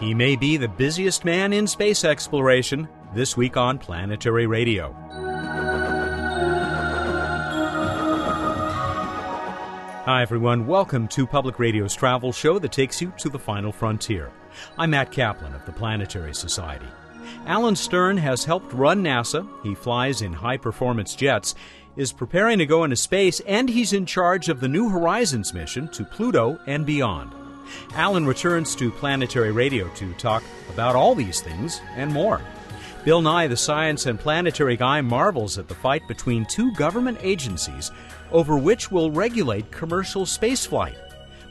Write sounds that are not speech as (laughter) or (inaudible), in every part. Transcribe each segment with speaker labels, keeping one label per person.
Speaker 1: He may be the busiest man in space exploration this week on Planetary Radio. Hi, everyone. Welcome to Public Radio's travel show that takes you to the final frontier. I'm Matt Kaplan of the Planetary Society. Alan Stern has helped run NASA. He flies in high performance jets, is preparing to go into space, and he's in charge of the New Horizons mission to Pluto and beyond. Alan returns to Planetary Radio to talk about all these things and more. Bill Nye, the science and planetary guy, marvels at the fight between two government agencies over which will regulate commercial spaceflight.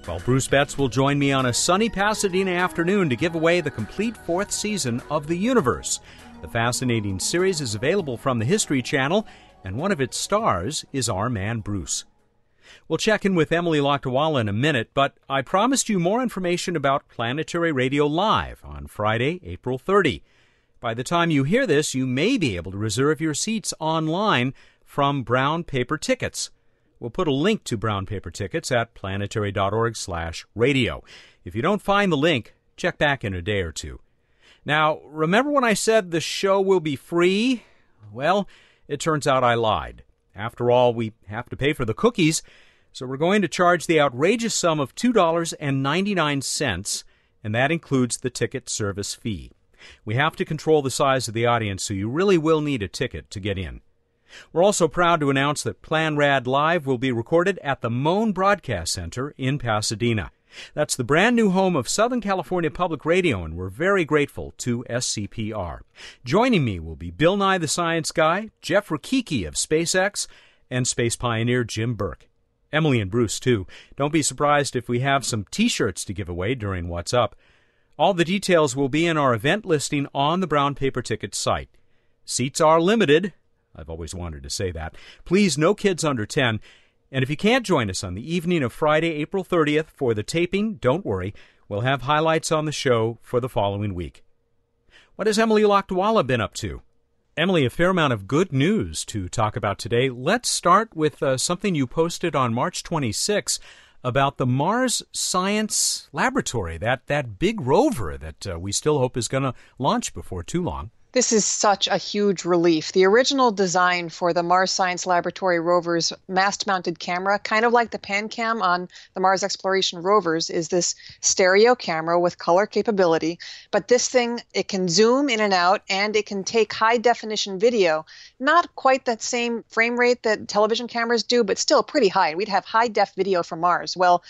Speaker 1: While Bruce Betts will join me on a sunny Pasadena afternoon to give away the complete fourth season of The Universe. The fascinating series is available from the History Channel, and one of its stars is our man Bruce. We'll check in with Emily Lakdawalla in a minute, but I promised you more information about Planetary Radio Live on Friday, April 30. By the time you hear this, you may be able to reserve your seats online from Brown Paper Tickets. We'll put a link to Brown Paper Tickets at planetary.org/radio. If you don't find the link, check back in a day or two. Now, remember when I said the show will be free? Well, it turns out I lied. After all, we have to pay for the cookies, so we're going to charge the outrageous sum of $2.99, and that includes the ticket service fee. We have to control the size of the audience, so you really will need a ticket to get in. We're also proud to announce that Plan Rad Live will be recorded at the Mohn Broadcast Center in Pasadena. That's the brand new home of Southern California Public Radio, and we're very grateful to SCPR. Joining me will be Bill Nye the Science Guy, Jeff Rakicki of SpaceX, and space pioneer Jim Burke. Emily and Bruce, too. Don't be surprised if we have some t shirts to give away during What's Up. All the details will be in our event listing on the Brown Paper Tickets site. Seats are limited. I've always wanted to say that. Please, no kids under 10. And if you can't join us on the evening of Friday, April 30th for the taping, don't worry. We'll have highlights on the show for the following week. What has Emily Lakdawalla been up to? Emily, a fair amount of good news to talk about today. Let's start with uh, something you posted on March 26 about the Mars Science Laboratory, that, that big rover that uh, we still hope is going to launch before too long.
Speaker 2: This is such a huge relief. The original design for the Mars Science Laboratory rover's mast mounted camera, kind of like the PanCam on the Mars exploration rovers, is this stereo camera with color capability. But this thing, it can zoom in and out and it can take high definition video. Not quite that same frame rate that television cameras do, but still pretty high. We'd have high def video from Mars. Well,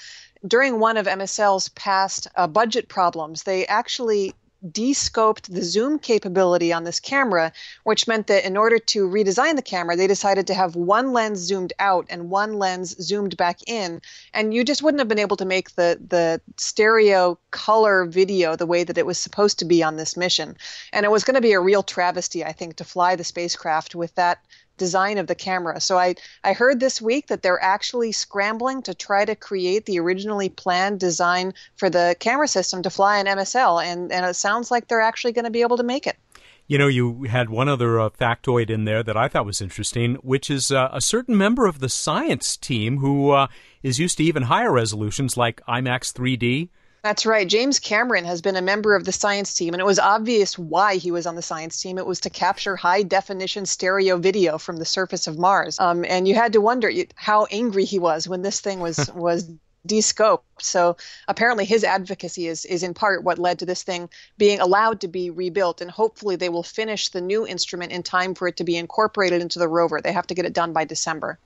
Speaker 2: during one of MSL's past uh, budget problems, they actually descoped the zoom capability on this camera, which meant that in order to redesign the camera, they decided to have one lens zoomed out and one lens zoomed back in. And you just wouldn't have been able to make the, the stereo color video the way that it was supposed to be on this mission. And it was going to be a real travesty, I think, to fly the spacecraft with that design of the camera. So I, I heard this week that they're actually scrambling to try to create the originally planned design for the camera system to fly in MSL, and, and it sounds like they're actually going to be able to make it.
Speaker 1: You know, you had one other uh, factoid in there that I thought was interesting, which is uh, a certain member of the science team who uh, is used to even higher resolutions like IMAX 3D
Speaker 2: that's right. James Cameron has been a member of the science team, and it was obvious why he was on the science team. It was to capture high definition stereo video from the surface of Mars. Um, and you had to wonder how angry he was when this thing was (laughs) was descoped. So apparently his advocacy is is in part what led to this thing being allowed to be rebuilt and hopefully they will finish the new instrument in time for it to be incorporated into the rover. They have to get it done by December.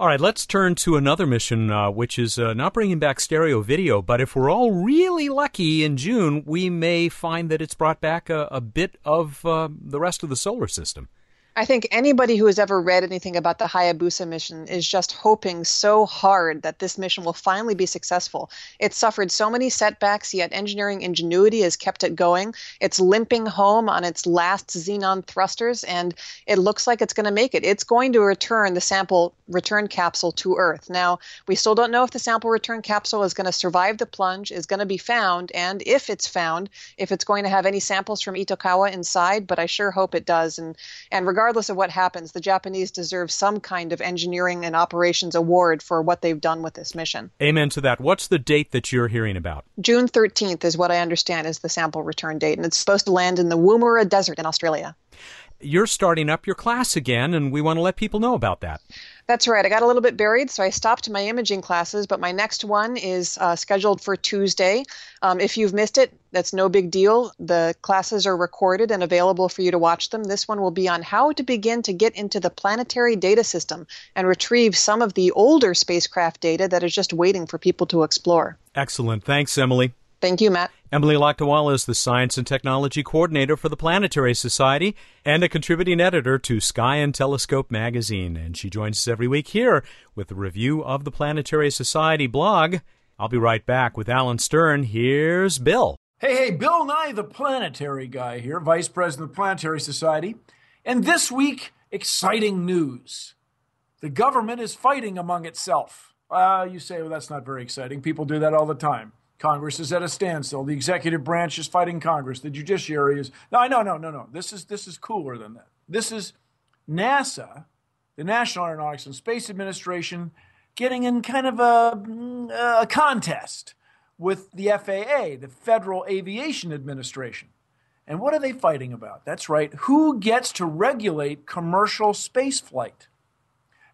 Speaker 1: All right, let's turn to another mission, uh, which is uh, not bringing back stereo video, but if we're all really lucky in June, we may find that it's brought back a, a bit of uh, the rest of the solar system.
Speaker 2: I think anybody who has ever read anything about the Hayabusa mission is just hoping so hard that this mission will finally be successful. It's suffered so many setbacks, yet engineering ingenuity has kept it going. It's limping home on its last xenon thrusters, and it looks like it's going to make it. It's going to return the sample return capsule to Earth. Now, we still don't know if the sample return capsule is going to survive the plunge, is going to be found, and if it's found, if it's going to have any samples from Itokawa inside, but I sure hope it does. And, and regardless regardless of what happens, the Japanese deserve some kind of engineering and operations award for what they've done with this mission.
Speaker 1: Amen to that. What's the date that you're hearing about?
Speaker 2: June 13th is what I understand is the sample return date, and it's supposed to land in the Woomera Desert in Australia.
Speaker 1: You're starting up your class again, and we want to let people know about that.
Speaker 2: That's right. I got a little bit buried, so I stopped my imaging classes, but my next one is uh, scheduled for Tuesday. Um, if you've missed it, that's no big deal. The classes are recorded and available for you to watch them. This one will be on how to begin to get into the planetary data system and retrieve some of the older spacecraft data that is just waiting for people to explore.
Speaker 1: Excellent. Thanks, Emily.
Speaker 2: Thank you, Matt.
Speaker 1: Emily Lakdawalla is the Science and Technology Coordinator for the Planetary Society and a contributing editor to Sky and Telescope magazine. And she joins us every week here with a review of the Planetary Society blog. I'll be right back with Alan Stern. Here's Bill.
Speaker 3: Hey, hey, Bill Nye, the planetary guy here, Vice President of the Planetary Society. And this week, exciting news. The government is fighting among itself. Uh, you say, well, that's not very exciting. People do that all the time. Congress is at a standstill. The executive branch is fighting Congress. The judiciary is no, no, no, no, no. This is this is cooler than that. This is NASA, the National Aeronautics and Space Administration, getting in kind of a, a contest with the FAA, the Federal Aviation Administration. And what are they fighting about? That's right. Who gets to regulate commercial spaceflight?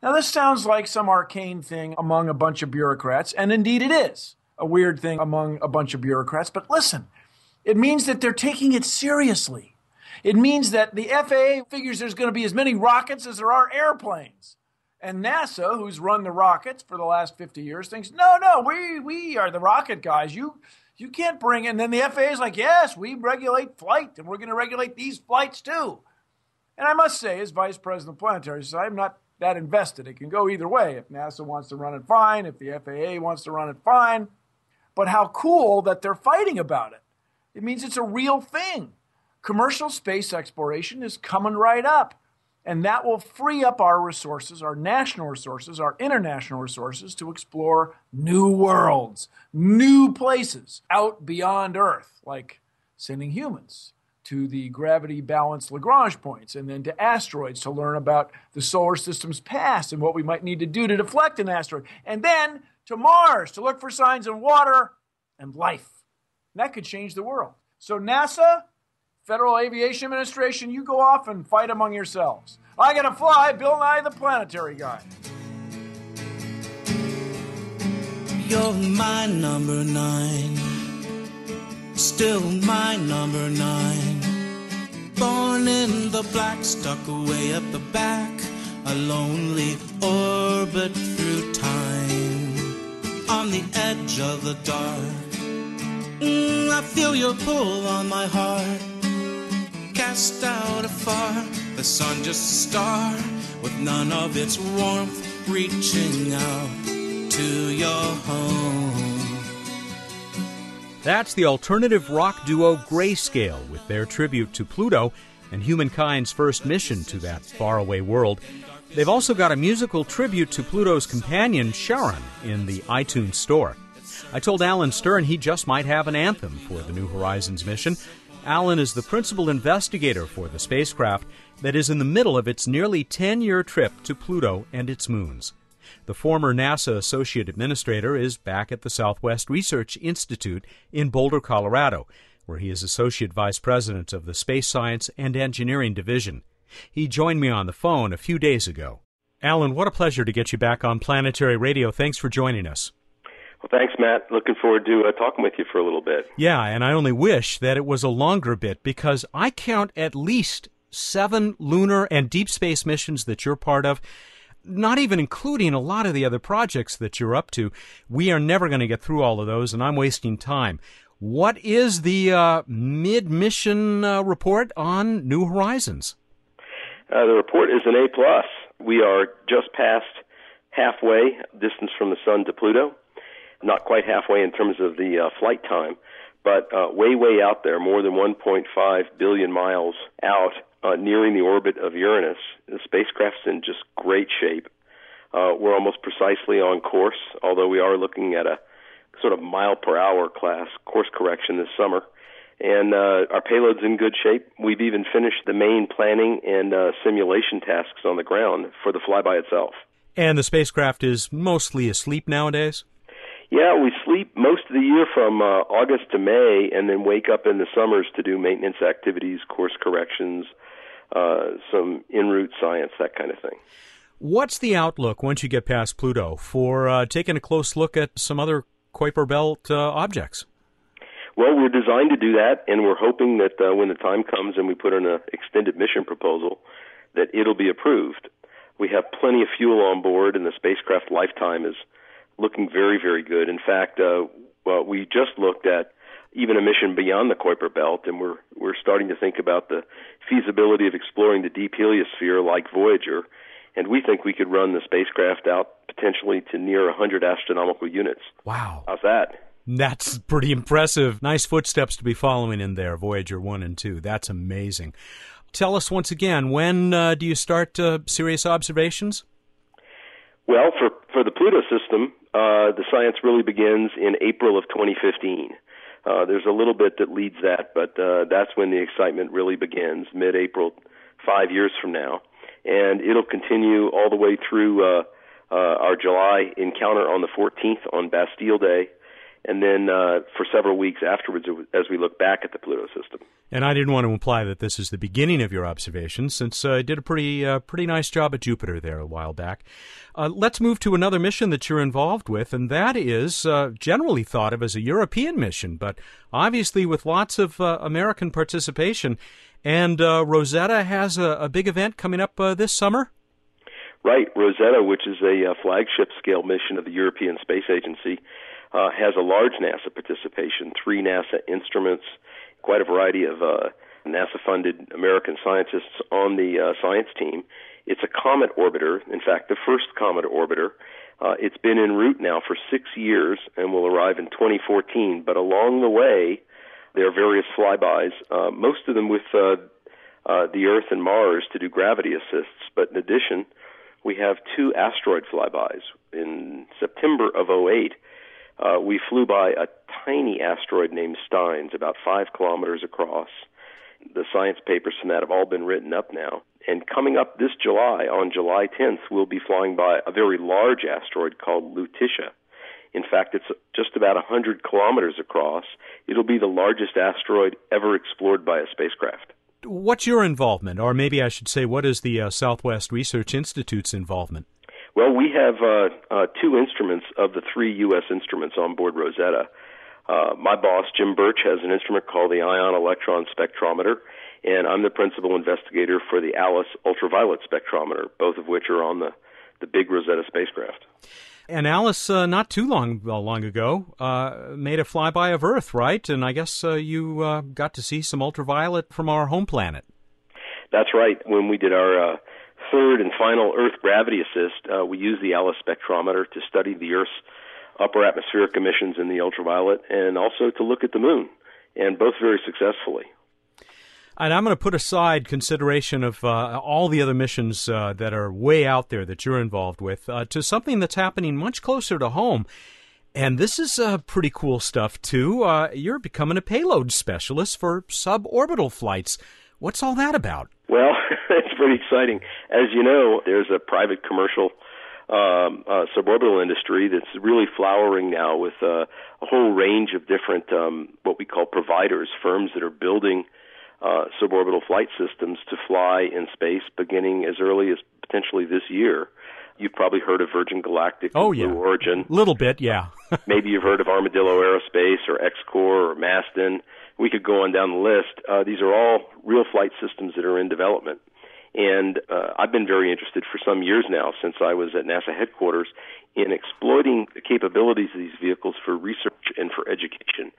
Speaker 3: Now, this sounds like some arcane thing among a bunch of bureaucrats, and indeed it is a weird thing among a bunch of bureaucrats. But listen, it means that they're taking it seriously. It means that the FAA figures there's going to be as many rockets as there are airplanes. And NASA, who's run the rockets for the last 50 years, thinks, no, no, we, we are the rocket guys. You, you can't bring. And then the FAA is like, yes, we regulate flight, and we're going to regulate these flights too. And I must say, as Vice President of Planetary I'm not that invested. It can go either way. If NASA wants to run it, fine. If the FAA wants to run it, fine but how cool that they're fighting about it. It means it's a real thing. Commercial space exploration is coming right up. And that will free up our resources, our national resources, our international resources to explore new worlds, new places out beyond Earth, like sending humans to the gravity balanced Lagrange points and then to asteroids to learn about the solar system's past and what we might need to do to deflect an asteroid. And then to Mars to look for signs of water and life. And that could change the world. So, NASA, Federal Aviation Administration, you go off and fight among yourselves. I gotta fly, Bill Nye the Planetary Guy.
Speaker 4: You're my number nine, still my number nine. Born in the black, stuck away at the back, a lonely orbit through time on the edge of the dark. Mm, I feel your pull on my heart. Cast out afar, the sun just a star with none of its warmth reaching out to your home.
Speaker 1: That's the alternative rock duo Grayscale with their tribute to Pluto and humankind's first mission to that faraway world. They've also got a musical tribute to Pluto's companion, Charon, in the iTunes Store. I told Alan Stern he just might have an anthem for the New Horizons mission. Alan is the principal investigator for the spacecraft that is in the middle of its nearly 10 year trip to Pluto and its moons. The former NASA Associate Administrator is back at the Southwest Research Institute in Boulder, Colorado, where he is Associate Vice President of the Space Science and Engineering Division. He joined me on the phone a few days ago. Alan, what a pleasure to get you back on Planetary Radio. Thanks for joining us.
Speaker 5: Well, thanks, Matt. Looking forward to uh, talking with you for a little bit.
Speaker 1: Yeah, and I only wish that it was a longer bit because I count at least seven lunar and deep space missions that you're part of, not even including a lot of the other projects that you're up to. We are never going to get through all of those, and I'm wasting time. What is the uh, mid mission uh, report on New Horizons?
Speaker 5: Uh, the report is an A plus. We are just past halfway distance from the sun to Pluto. Not quite halfway in terms of the uh, flight time, but uh, way, way out there, more than 1.5 billion miles out, uh, nearing the orbit of Uranus. The spacecraft's in just great shape. Uh, we're almost precisely on course, although we are looking at a sort of mile per hour class course correction this summer and uh, our payload's in good shape. We've even finished the main planning and uh, simulation tasks on the ground for the flyby itself.
Speaker 1: And the spacecraft is mostly asleep nowadays?
Speaker 5: Yeah, we sleep most of the year from uh, August to May, and then wake up in the summers to do maintenance activities, course corrections, uh, some en route science, that kind of thing.
Speaker 1: What's the outlook once you get past Pluto for uh, taking a close look at some other Kuiper Belt uh, objects?
Speaker 5: Well, we're designed to do that, and we're hoping that uh, when the time comes and we put in an extended mission proposal, that it'll be approved. We have plenty of fuel on board, and the spacecraft lifetime is looking very, very good. In fact, uh, well, we just looked at even a mission beyond the Kuiper Belt, and we're we're starting to think about the feasibility of exploring the deep heliosphere like Voyager, and we think we could run the spacecraft out potentially to near 100 astronomical units.
Speaker 1: Wow,
Speaker 5: how's that?
Speaker 1: That's pretty impressive. Nice footsteps to be following in there, Voyager 1 and 2. That's amazing. Tell us once again, when uh, do you start uh, serious observations?
Speaker 5: Well, for, for the Pluto system, uh, the science really begins in April of 2015. Uh, there's a little bit that leads that, but uh, that's when the excitement really begins, mid April, five years from now. And it'll continue all the way through uh, our July encounter on the 14th on Bastille Day, and then uh, for several weeks afterwards as we look back at the Pluto system.
Speaker 1: And I didn't want to imply that this is the beginning of your observations, since uh, I did a pretty uh, pretty nice job at Jupiter there a while back. Uh, let's move to another mission that you're involved with, and that is uh, generally thought of as a European mission, but obviously with lots of uh, American participation. And Rosetta has a, a, big event coming up this summer.
Speaker 5: Right, Rosetta, which is a flagship scale mission of the European Space Agency uh, has a large NASA participation, three NASA instruments, quite a variety of uh, NASA funded American scientists on the uh, science team. It's a comet orbiter, in fact, the first comet orbiter. Uh, it's been en route now for six years and will arrive in 2014. But along the way, there are various flybys, uh, most of them with uh, uh, the Earth and Mars to do gravity assists. But in addition, we have two asteroid flybys. In September of 08, uh, we flew by a tiny asteroid named Steins, about five kilometers across. The science papers from that have all been written up now. And coming up this July, on July 10th, we'll be flying by a very large asteroid called Lutetia. In fact, it's just about 100 kilometers across. It'll be the largest asteroid ever explored by a spacecraft.
Speaker 1: What's your involvement? Or maybe I should say, what is the uh, Southwest Research Institute's involvement?
Speaker 5: Well, we have uh, uh, two instruments of the three U.S. instruments on board Rosetta. Uh, my boss, Jim Burch, has an instrument called the Ion Electron Spectrometer, and I'm the principal investigator for the ALICE Ultraviolet Spectrometer, both of which are on the, the big Rosetta spacecraft.
Speaker 1: And Alice, uh, not too long uh, long ago, uh, made a flyby of Earth, right? And I guess uh, you uh, got to see some ultraviolet from our home planet.
Speaker 5: That's right. When we did our uh, third and final Earth gravity assist, uh, we use the ALICE spectrometer to study the Earth's upper atmospheric emissions in the ultraviolet and also to look at the moon, and both very successfully.
Speaker 1: And I'm going to put aside consideration of uh, all the other missions uh, that are way out there that you're involved with uh, to something that's happening much closer to home. And this is uh, pretty cool stuff, too. Uh, you're becoming a payload specialist for suborbital flights. What's all that about?
Speaker 5: Well, (laughs) it's pretty exciting. As you know, there's a private commercial um, uh, suborbital industry that's really flowering now with uh, a whole range of different um, what we call providers, firms that are building uh, suborbital flight systems to fly in space beginning as early as potentially this year. You've probably heard of Virgin Galactic,
Speaker 1: oh yeah,
Speaker 5: Blue Origin, A
Speaker 1: little bit, yeah. (laughs)
Speaker 5: Maybe you've heard of Armadillo Aerospace or XCOR or Masten we could go on down the list. Uh, these are all real flight systems that are in development. And uh, I've been very interested for some years now, since I was at NASA headquarters, in exploiting the capabilities of these vehicles for research and for education,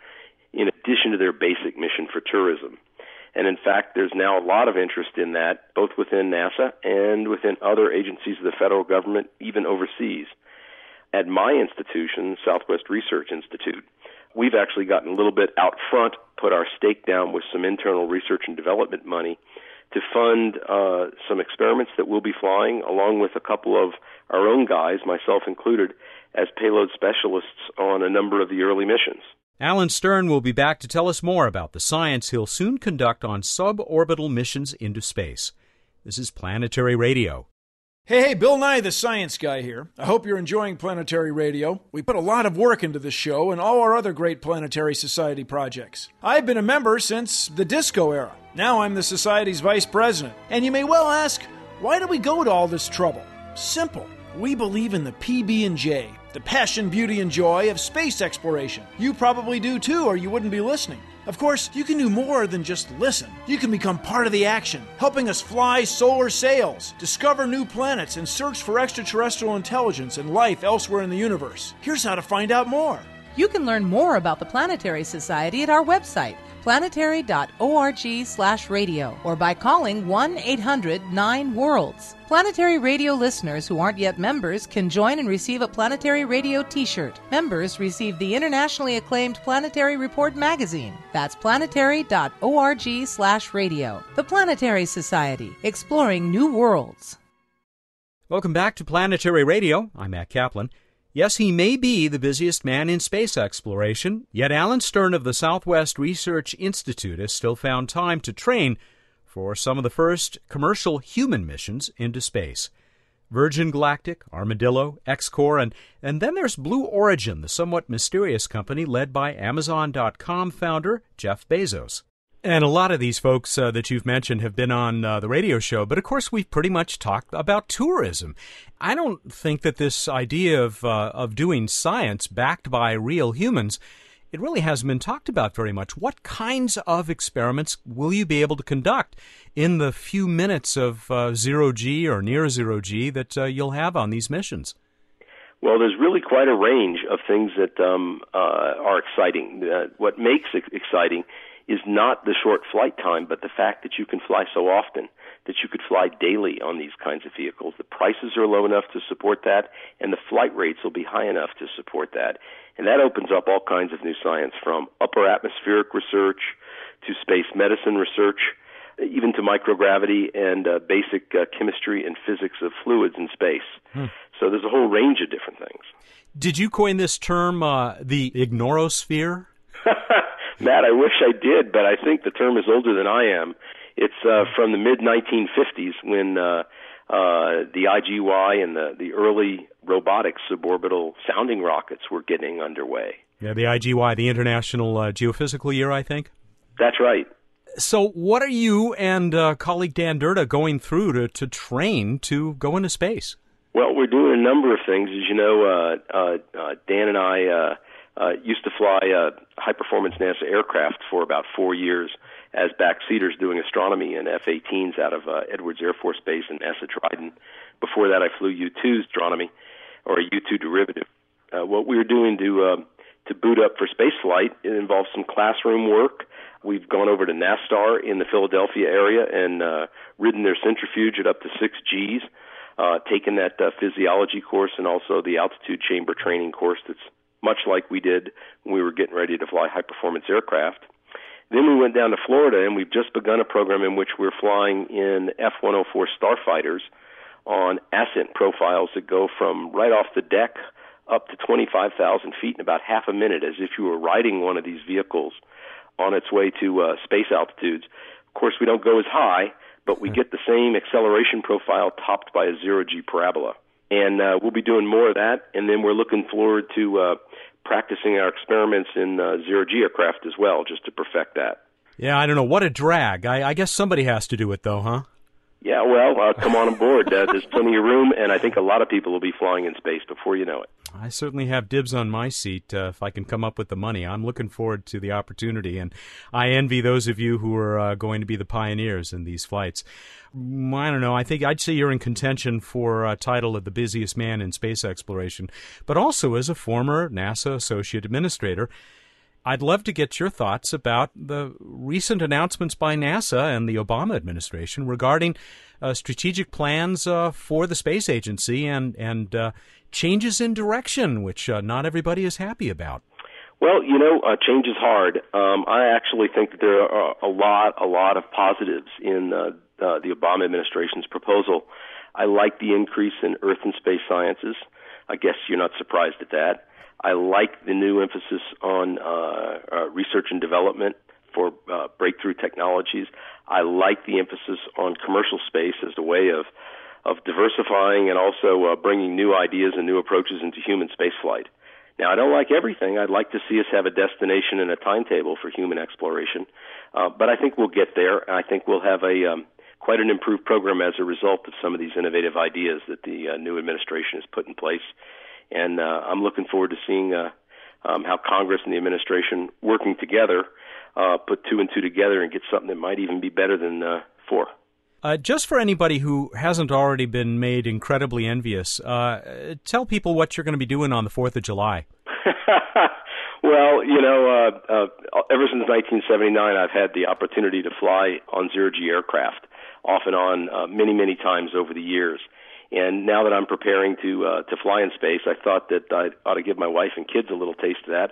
Speaker 5: in addition to their basic mission for tourism. And in fact, there's now a lot of interest in that, both within NASA and within other agencies of the federal government, even overseas. At my institution, Southwest Research Institute, we've actually gotten a little bit out front, put our stake down with some internal research and development money to fund uh, some experiments that we'll be flying, along with a couple of our own guys, myself included, as payload specialists on a number of the early missions.
Speaker 1: Alan Stern will be back to tell us more about the science he'll soon conduct on suborbital missions into space. This is Planetary Radio.
Speaker 3: Hey, hey, Bill Nye, the science guy here. I hope you're enjoying Planetary Radio. We put a lot of work into this show and all our other great Planetary Society projects. I've been a member since the disco era. Now I'm the Society's vice president. And you may well ask, why do we go to all this trouble? Simple. We believe in the PB&J, the passion, beauty, and joy of space exploration. You probably do too, or you wouldn't be listening. Of course, you can do more than just listen. You can become part of the action, helping us fly solar sails, discover new planets, and search for extraterrestrial intelligence and life elsewhere in the universe. Here's how to find out more.
Speaker 6: You can learn more about the Planetary Society at our website, planetary.org/radio, or by calling 1 800 9 Worlds. Planetary Radio listeners who aren't yet members can join and receive a Planetary Radio t-shirt. Members receive the internationally acclaimed Planetary Report magazine. That's planetary.org/radio. The Planetary Society, exploring new worlds.
Speaker 1: Welcome back to Planetary Radio. I'm Matt Kaplan. Yes, he may be the busiest man in space exploration, yet Alan Stern of the Southwest Research Institute has still found time to train for some of the first commercial human missions into space. Virgin Galactic, Armadillo, XCOR, and, and then there's Blue Origin, the somewhat mysterious company led by Amazon.com founder Jeff Bezos. And a lot of these folks uh, that you've mentioned have been on uh, the radio show, but of course we've pretty much talked about tourism. I don't think that this idea of uh, of doing science backed by real humans, it really hasn't been talked about very much. What kinds of experiments will you be able to conduct in the few minutes of uh, zero g or near zero g that uh, you'll have on these missions?
Speaker 5: Well, there's really quite a range of things that um, uh, are exciting. what makes it exciting is not the short flight time, but the fact that you can fly so often, that you could fly daily on these kinds of vehicles. The prices are low enough to support that, and the flight rates will be high enough to support that. And that opens up all kinds of new science from upper atmospheric research to space medicine research, even to microgravity and uh, basic uh, chemistry and physics of fluids in space. Hmm. So there's a whole range of different things.
Speaker 1: Did you coin this term, uh, the ignorosphere? (laughs)
Speaker 5: Matt, I wish I did, but I think the term is older than I am. It's uh, from the mid 1950s when uh, uh, the IGY and the, the early robotic suborbital sounding rockets were getting underway.
Speaker 1: Yeah, the IGY, the International uh, Geophysical Year, I think.
Speaker 5: That's right.
Speaker 1: So, what are you and uh, colleague Dan Durda going through to, to train to go into space?
Speaker 5: Well, we're doing a number of things. As you know, uh, uh, uh, Dan and I uh, used to fly uh, high performance NASA aircraft for about four years as backseaters doing astronomy in F 18s out of uh, Edwards Air Force Base in NASA Dryden. Before that, I flew U 2 astronomy or a U 2 derivative. Uh, what we were doing to uh, to boot up for space flight it involves some classroom work. We've gone over to NASTAR in the Philadelphia area and uh, ridden their centrifuge at up to six Gs, uh, taken that uh, physiology course and also the altitude chamber training course that's much like we did when we were getting ready to fly high performance aircraft. Then we went down to Florida and we've just begun a program in which we're flying in F 104 starfighters on ascent profiles that go from right off the deck up to 25,000 feet in about half a minute as if you were riding one of these vehicles on its way to uh, space altitudes. Of course, we don't go as high, but we get the same acceleration profile topped by a zero G parabola and uh, we'll be doing more of that. And then we're looking forward to uh, practicing our experiments in uh, zero G aircraft as well, just to perfect that.
Speaker 1: Yeah, I don't know what a drag. I, I guess somebody has to do it, though, huh?
Speaker 5: Yeah, well, uh, come on aboard. Uh, there's plenty of room, and I think a lot of people will be flying in space before you know it.
Speaker 1: I certainly have dibs on my seat uh, if I can come up with the money. I'm looking forward to the opportunity, and I envy those of you who are uh, going to be the pioneers in these flights. Mm, I don't know. I think I'd say you're in contention for a title of the busiest man in space exploration, but also as a former NASA associate administrator. I'd love to get your thoughts about the recent announcements by NASA and the Obama administration regarding uh, strategic plans uh, for the space agency and and uh, changes in direction, which uh, not everybody is happy about.
Speaker 5: Well, you know, uh, change is hard. Um, I actually think that there are a lot, a lot of positives in uh, the Obama administration's proposal. I like the increase in Earth and space sciences. I guess you're not surprised at that. I like the new emphasis on uh, uh, research and development for uh, breakthrough technologies. I like the emphasis on commercial space as a way of of diversifying and also uh, bringing new ideas and new approaches into human spaceflight. Now, I don't like everything. I'd like to see us have a destination and a timetable for human exploration, uh, but I think we'll get there. I think we'll have a um, quite an improved program as a result of some of these innovative ideas that the uh, new administration has put in place. And uh, I'm looking forward to seeing uh, um, how Congress and the administration working together uh, put two and two together and get something that might even be better than uh, four.
Speaker 1: Uh, just for anybody who hasn't already been made incredibly envious, uh, tell people what you're going to be doing on the 4th of July. (laughs)
Speaker 5: well, you know, uh, uh, ever since 1979, I've had the opportunity to fly on zero G aircraft, off and on, uh, many, many times over the years. And now that I'm preparing to uh, to fly in space, I thought that I ought to give my wife and kids a little taste of that.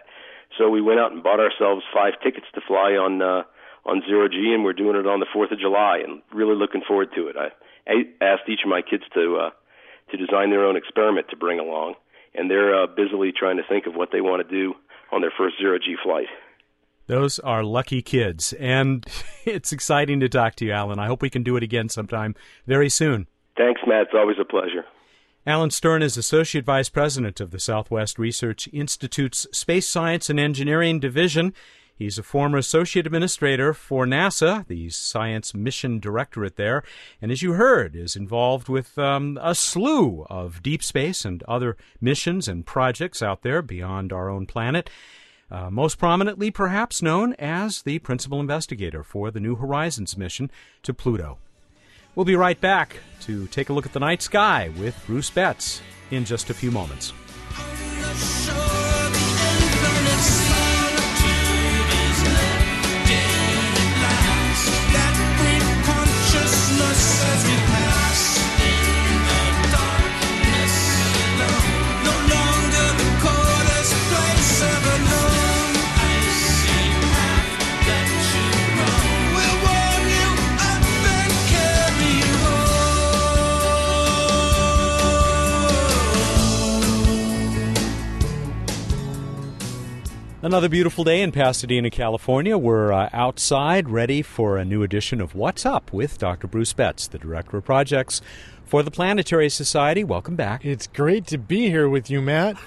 Speaker 5: So we went out and bought ourselves five tickets to fly on. Uh, on zero G, and we're doing it on the Fourth of July, and really looking forward to it. I, I asked each of my kids to uh, to design their own experiment to bring along, and they're uh, busily trying to think of what they want to do on their first zero G flight.
Speaker 1: Those are lucky kids, and (laughs) it's exciting to talk to you, Alan. I hope we can do it again sometime very soon.
Speaker 5: Thanks, Matt. It's always a pleasure.
Speaker 1: Alan Stern is Associate Vice President of the Southwest Research Institute's Space Science and Engineering Division. He's a former associate administrator for NASA, the science mission directorate there, and as you heard, is involved with um, a slew of deep space and other missions and projects out there beyond our own planet. Uh, most prominently, perhaps known as the principal investigator for the New Horizons mission to Pluto. We'll be right back to take a look at the night sky with Bruce Betts in just a few moments. Another beautiful day in Pasadena, California. We're uh, outside ready for a new edition of What's Up with Dr. Bruce Betts, the Director of Projects for the Planetary Society. Welcome back.
Speaker 7: It's great to be here with you, Matt.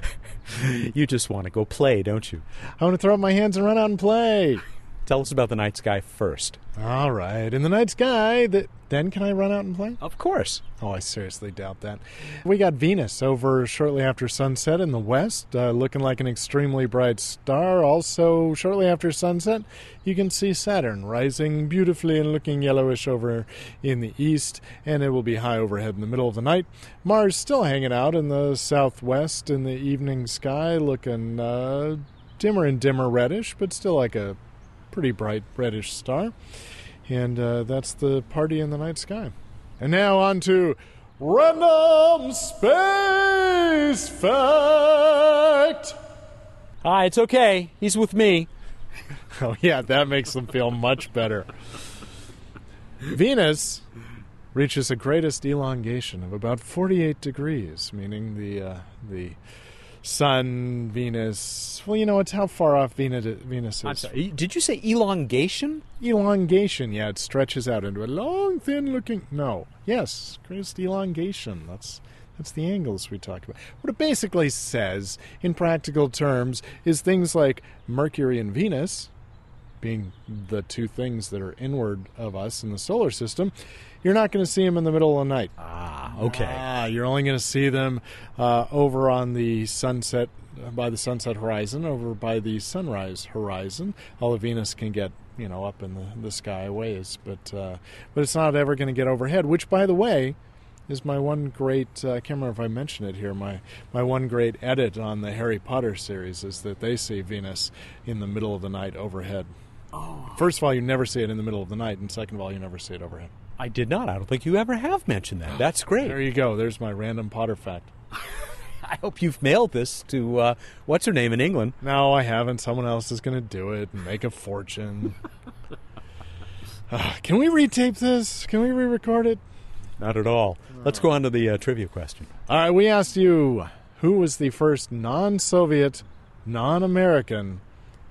Speaker 7: (laughs)
Speaker 1: you just want to go play, don't you?
Speaker 7: I want to throw up my hands and run out and play.
Speaker 1: Tell us about the night sky first.
Speaker 7: All right. In the night sky, that then can I run out and play?
Speaker 1: Of course.
Speaker 7: Oh, I seriously doubt that. We got Venus over shortly after sunset in the west, uh, looking like an extremely bright star. Also, shortly after sunset, you can see Saturn rising beautifully and looking yellowish over in the east, and it will be high overhead in the middle of the night. Mars still hanging out in the southwest in the evening sky, looking uh, dimmer and dimmer reddish, but still like a pretty bright reddish star. And uh, that's the party in the night sky. And now on to Random Space Fact!
Speaker 1: Hi, it's okay. He's with me. (laughs)
Speaker 7: oh, yeah, that makes them feel much better. Venus reaches a greatest elongation of about 48 degrees, meaning the, uh, the Sun, Venus. Well, you know, it's how far off Venus Venus is.
Speaker 1: I'm sorry. Did you say elongation?
Speaker 7: Elongation. Yeah, it stretches out into a long, thin-looking. No. Yes, greatest elongation. That's that's the angles we talked about. What it basically says, in practical terms, is things like Mercury and Venus, being the two things that are inward of us in the solar system, you're not going to see them in the middle of the night.
Speaker 1: Ah, okay.
Speaker 7: Ah, you're only going to see them uh, over on the sunset, by the sunset horizon, over by the sunrise horizon. All of Venus can get, you know, up in the, the sky ways, but uh, but it's not ever going to get overhead. Which, by the way, is my one great. Uh, I can't remember if I mentioned it here. My my one great edit on the Harry Potter series is that they see Venus in the middle of the night overhead.
Speaker 1: Oh.
Speaker 7: First of all, you never see it in the middle of the night, and second of all, you never see it overhead.
Speaker 1: I did not. I don't think you ever have mentioned that. That's great.
Speaker 7: There you go. There's my random Potter fact. (laughs)
Speaker 1: I hope you've mailed this to uh, what's her name in England.
Speaker 7: No, I haven't. Someone else is going to do it and make a fortune. (laughs) uh, can we retape this? Can we re-record it?
Speaker 1: Not at all. Let's go on to the uh, trivia question.
Speaker 7: All right, we asked you Who was the first non Soviet, non American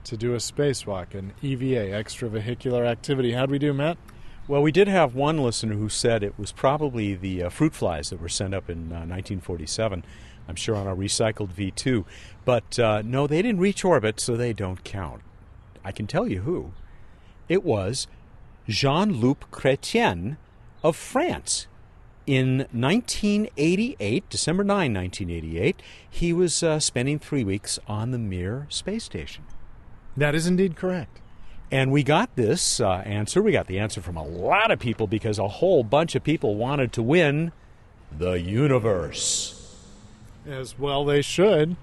Speaker 7: to do a spacewalk, an EVA, extravehicular activity? How'd we do, Matt?
Speaker 1: Well, we did have one listener who said it was probably the uh, fruit flies that were sent up in uh, 1947. I'm sure on a recycled V2. But uh, no, they didn't reach orbit, so they don't count. I can tell you who. It was Jean Luc Chrétien of France. In 1988, December 9, 1988, he was uh, spending three weeks on the Mir space station.
Speaker 7: That is indeed correct.
Speaker 1: And we got this uh, answer. We got the answer from a lot of people because a whole bunch of people wanted to win the universe.
Speaker 7: As well, they should.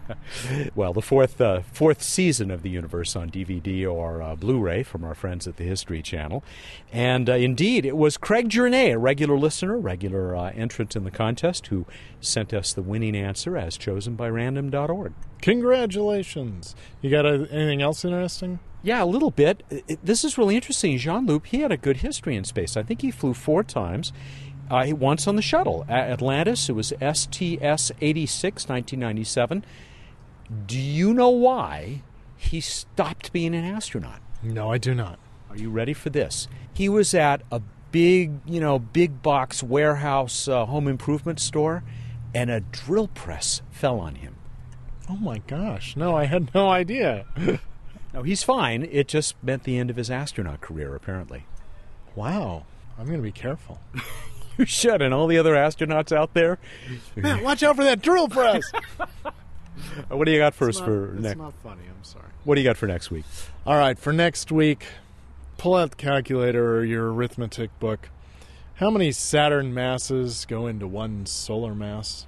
Speaker 7: (laughs)
Speaker 1: well, the fourth uh, fourth season of the universe on DVD or uh, Blu-ray from our friends at the History Channel, and uh, indeed it was Craig Journay, a regular listener, regular uh, entrant in the contest, who sent us the winning answer as chosen by Random.org.
Speaker 7: Congratulations! You got uh, anything else interesting?
Speaker 1: Yeah, a little bit. This is really interesting. Jean Luc, he had a good history in space. I think he flew four times. Uh, once on the shuttle. Atlantis, it was STS 86, 1997. Do you know why he stopped being an astronaut?
Speaker 7: No, I do not.
Speaker 1: Are you ready for this? He was at a big, you know, big box warehouse uh, home improvement store, and a drill press fell on him.
Speaker 7: Oh my gosh. No, I had no idea. (laughs)
Speaker 1: no, he's fine. It just meant the end of his astronaut career, apparently.
Speaker 7: Wow. I'm going to be careful. (laughs)
Speaker 1: you should, and all the other astronauts out there.
Speaker 7: Man, watch out for that drill press. (laughs)
Speaker 1: Uh, what do you got for
Speaker 7: it's
Speaker 1: us
Speaker 7: not,
Speaker 1: for
Speaker 7: it's
Speaker 1: next?
Speaker 7: not funny. I'm sorry.
Speaker 1: What do you got for next week?
Speaker 7: All right, for next week, pull out the calculator or your arithmetic book. How many Saturn masses go into one solar mass?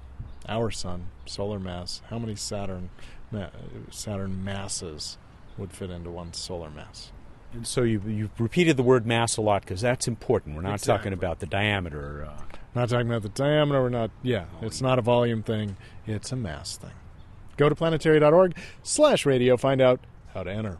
Speaker 7: Our sun, solar mass. How many Saturn ma- Saturn masses would fit into one solar mass?
Speaker 1: And so you've, you've repeated the word mass a lot because that's important. We're not
Speaker 7: Exactly.
Speaker 1: talking about the diameter. Uh,
Speaker 7: Not talking about the diameter. We're not. Yeah, it's not a volume thing. It's a mass thing. Go to planetary.org slash radio. Find out how to enter.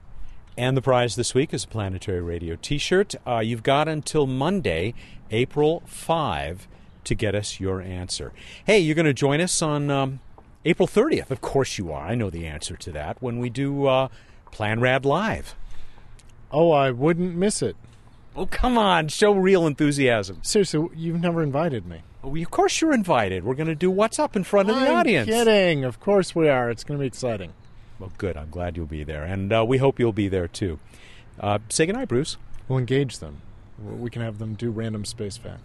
Speaker 1: and the prize this week is a Planetary Radio t shirt. Uh, you've got until Monday, April 5, to get us your answer. Hey, you're going to join us on um, April 30th. Of course you are. I know the answer to that when we do uh, Plan Rad Live.
Speaker 7: Oh, I wouldn't miss it.
Speaker 1: Oh, come on. Show real enthusiasm.
Speaker 7: Seriously, you've never invited me.
Speaker 1: Oh, of course you're invited. We're going to do What's Up in front of the
Speaker 7: I'm
Speaker 1: audience.
Speaker 7: kidding. Of course we are. It's going to be exciting.
Speaker 1: Well, good. I'm glad you'll be there. And uh, we hope you'll be there too. Uh, say goodnight, Bruce.
Speaker 7: We'll engage them. We can have them do random space fact.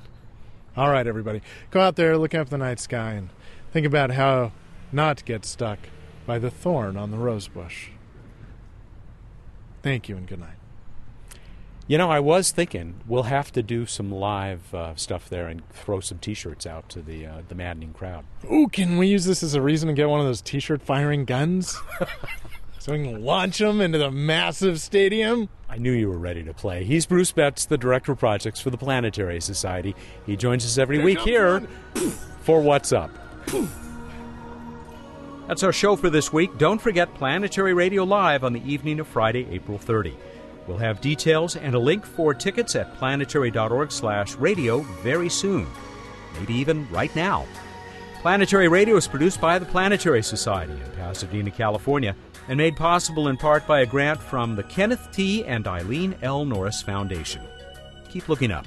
Speaker 7: All right, everybody. Go out there, look up the night sky, and think about how not to get stuck by the thorn on the rose bush. Thank you and good night.
Speaker 1: You know, I was thinking we'll have to do some live uh, stuff there and throw some T-shirts out to the uh, the maddening crowd.
Speaker 7: Ooh, can we use this as a reason to get one of those t-shirt firing guns? (laughs) so we can launch them into the massive stadium?
Speaker 1: I knew you were ready to play. He's Bruce Betts, the director of projects for the Planetary Society. He joins us every week here for What's Up. (laughs) That's our show for this week. Don't forget Planetary Radio Live on the evening of Friday, April 30. We'll have details and a link for tickets at planetary.org/radio very soon. Maybe even right now. Planetary Radio is produced by the Planetary Society in Pasadena, California, and made possible in part by a grant from the Kenneth T. and Eileen L. Norris Foundation. Keep looking up.